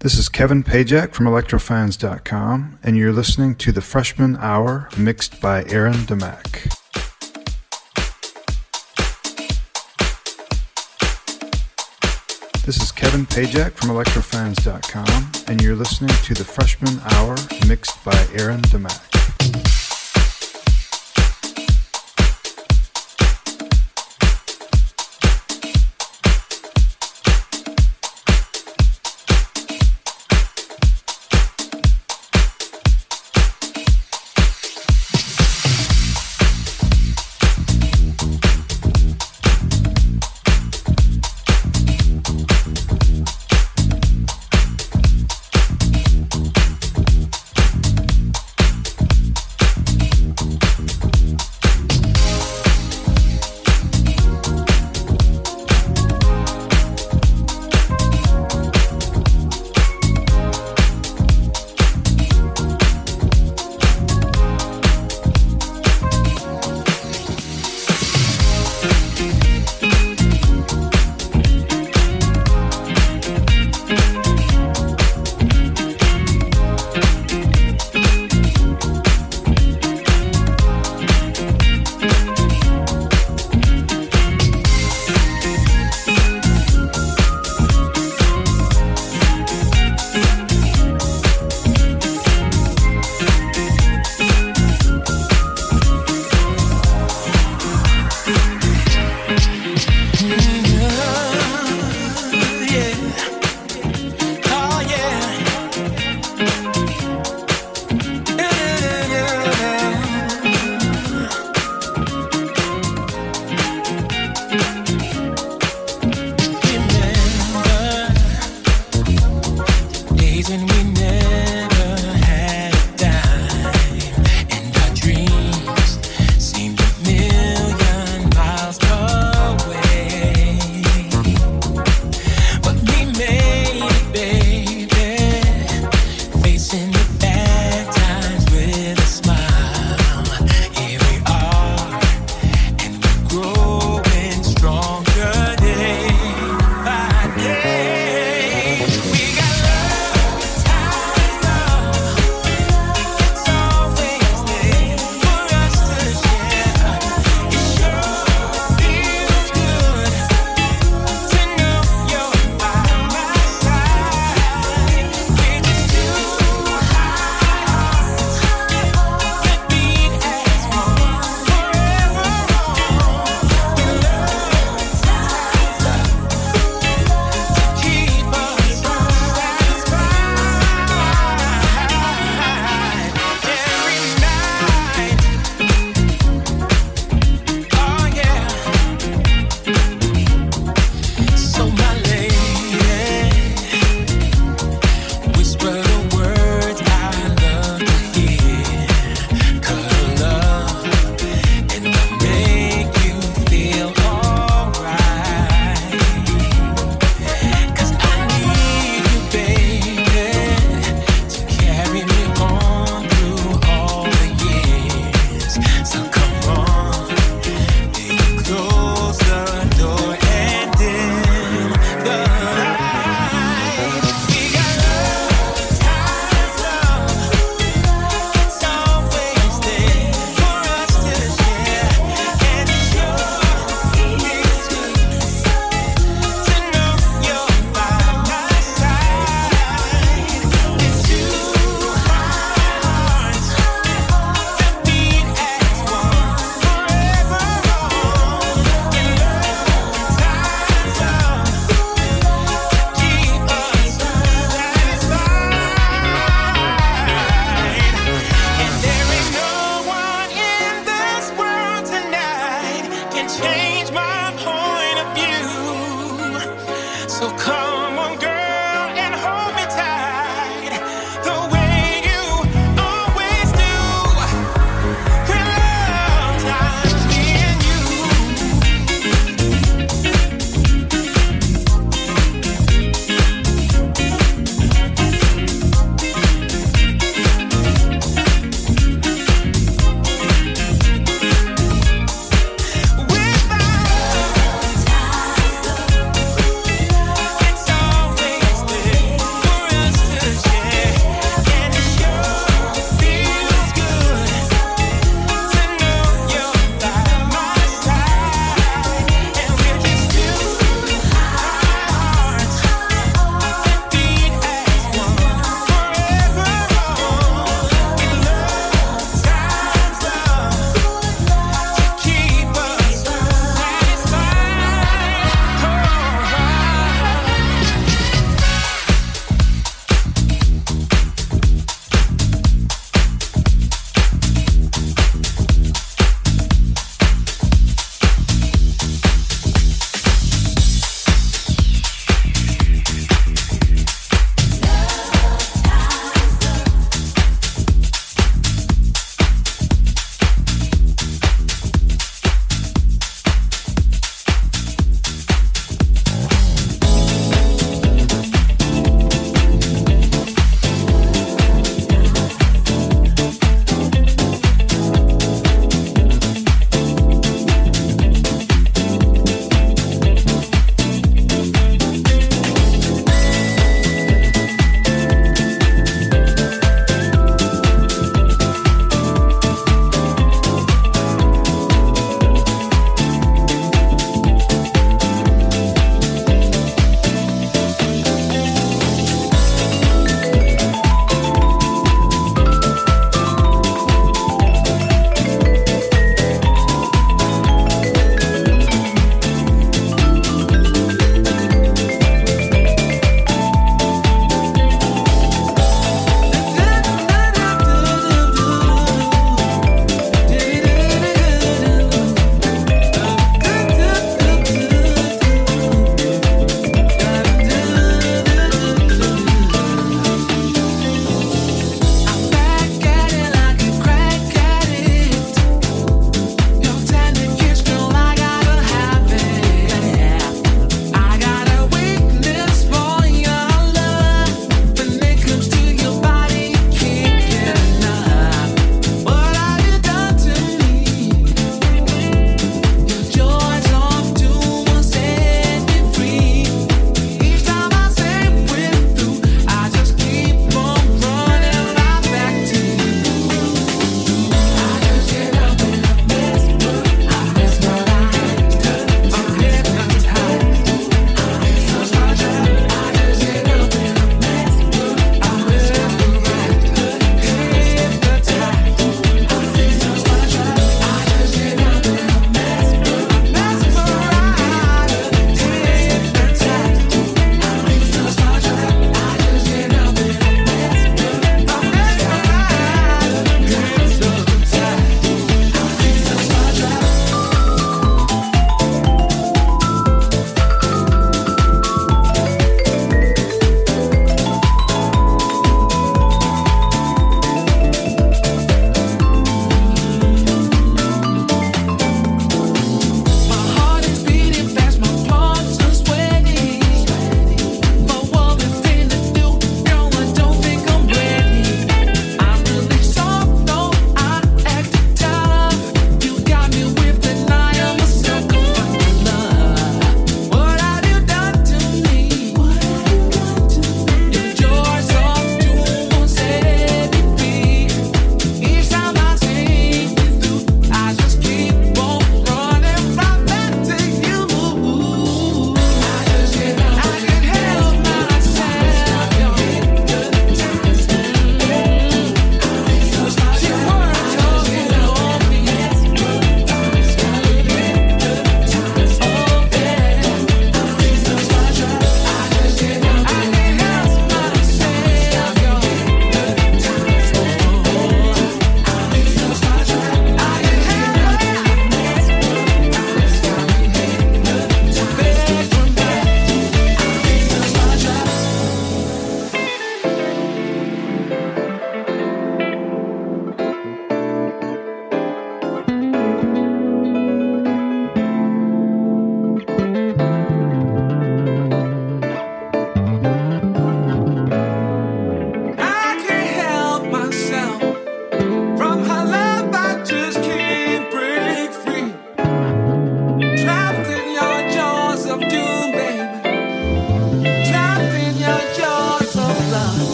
This is Kevin Pajak from electrofans.com, and you're listening to the Freshman Hour mixed by Aaron Demac. This is Kevin Pajak from electrofans.com, and you're listening to the Freshman Hour mixed by Aaron Demac. reason we met.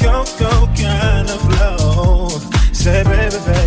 Cocoa kind of low. Say, baby, baby.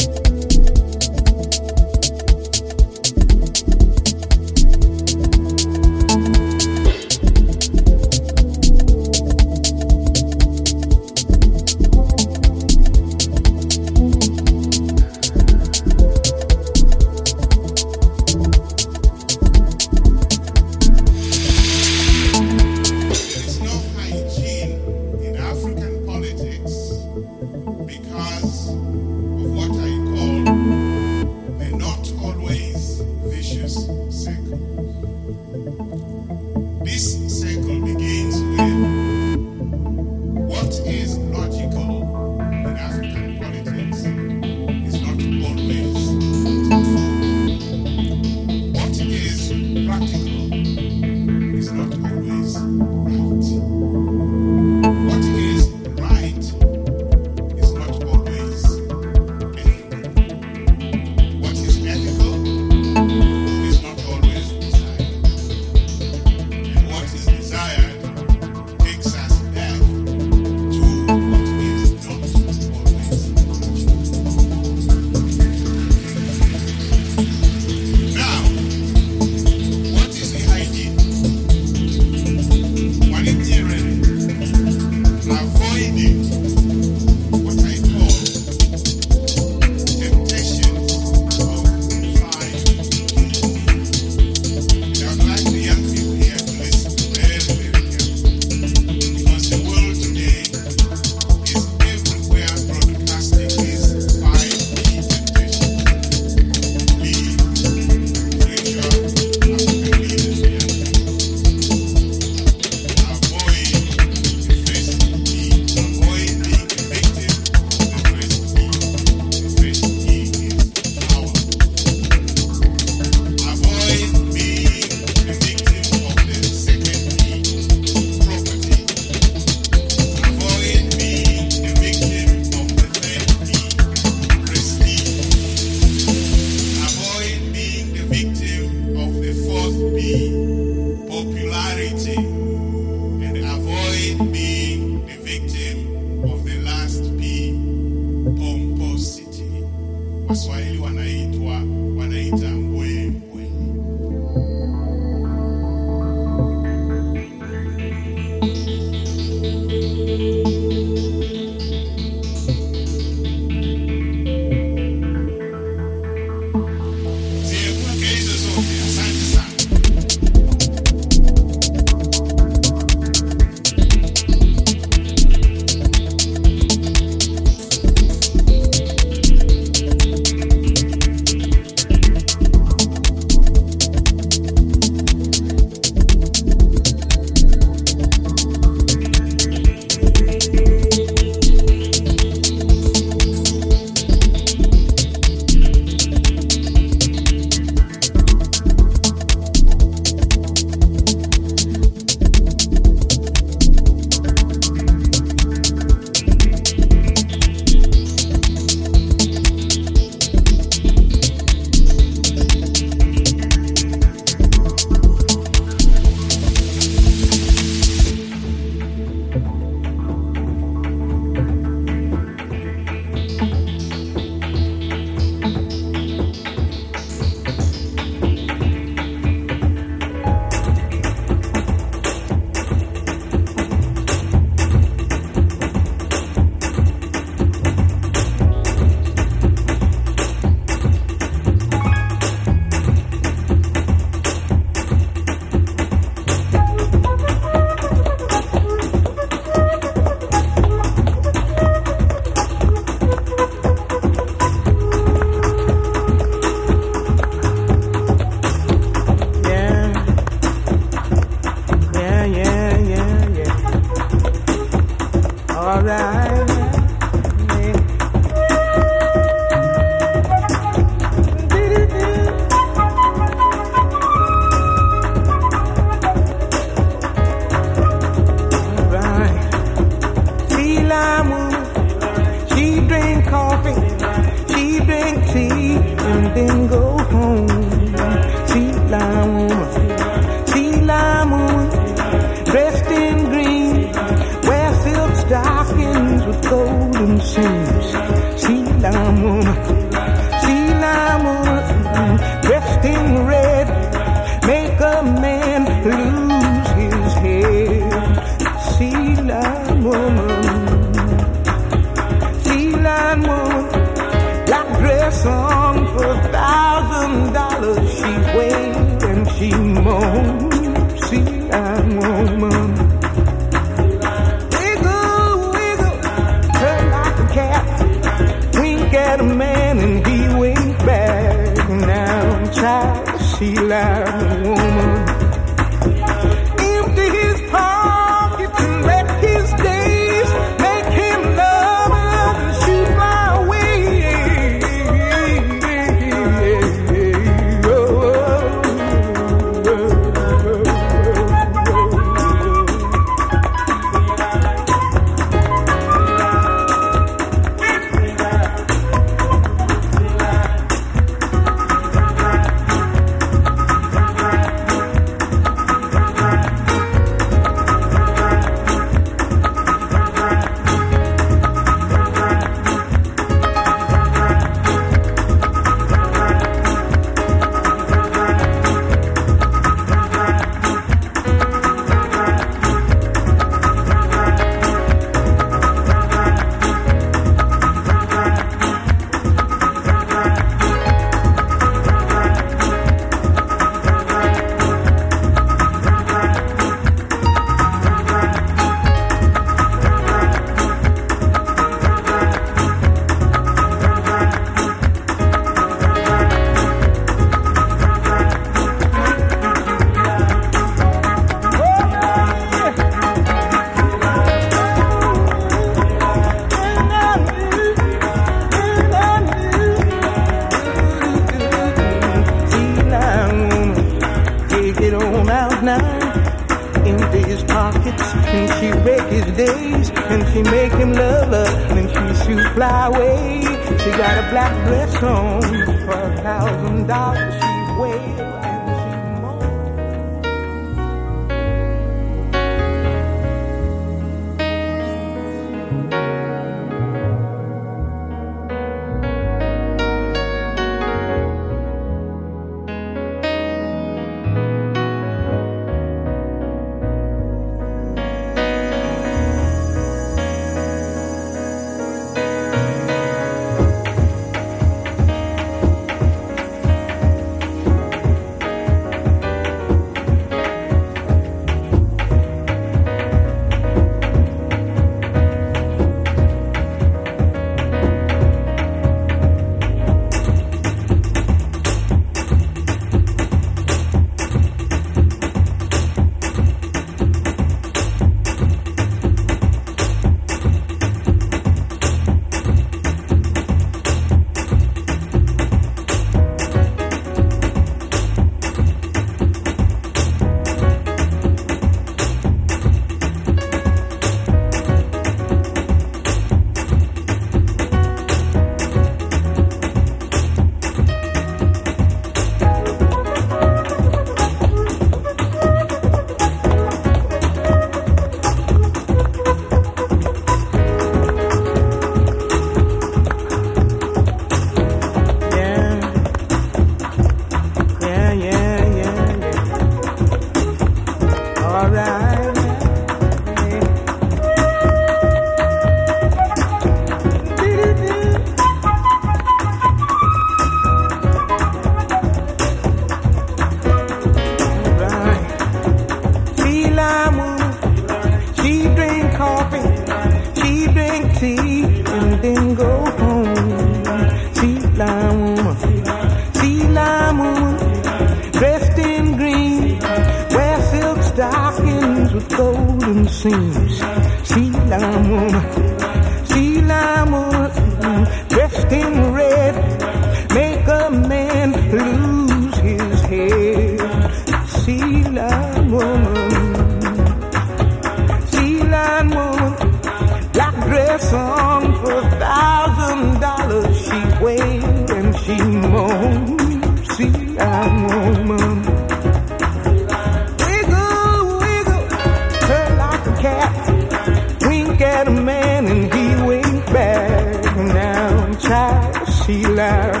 She like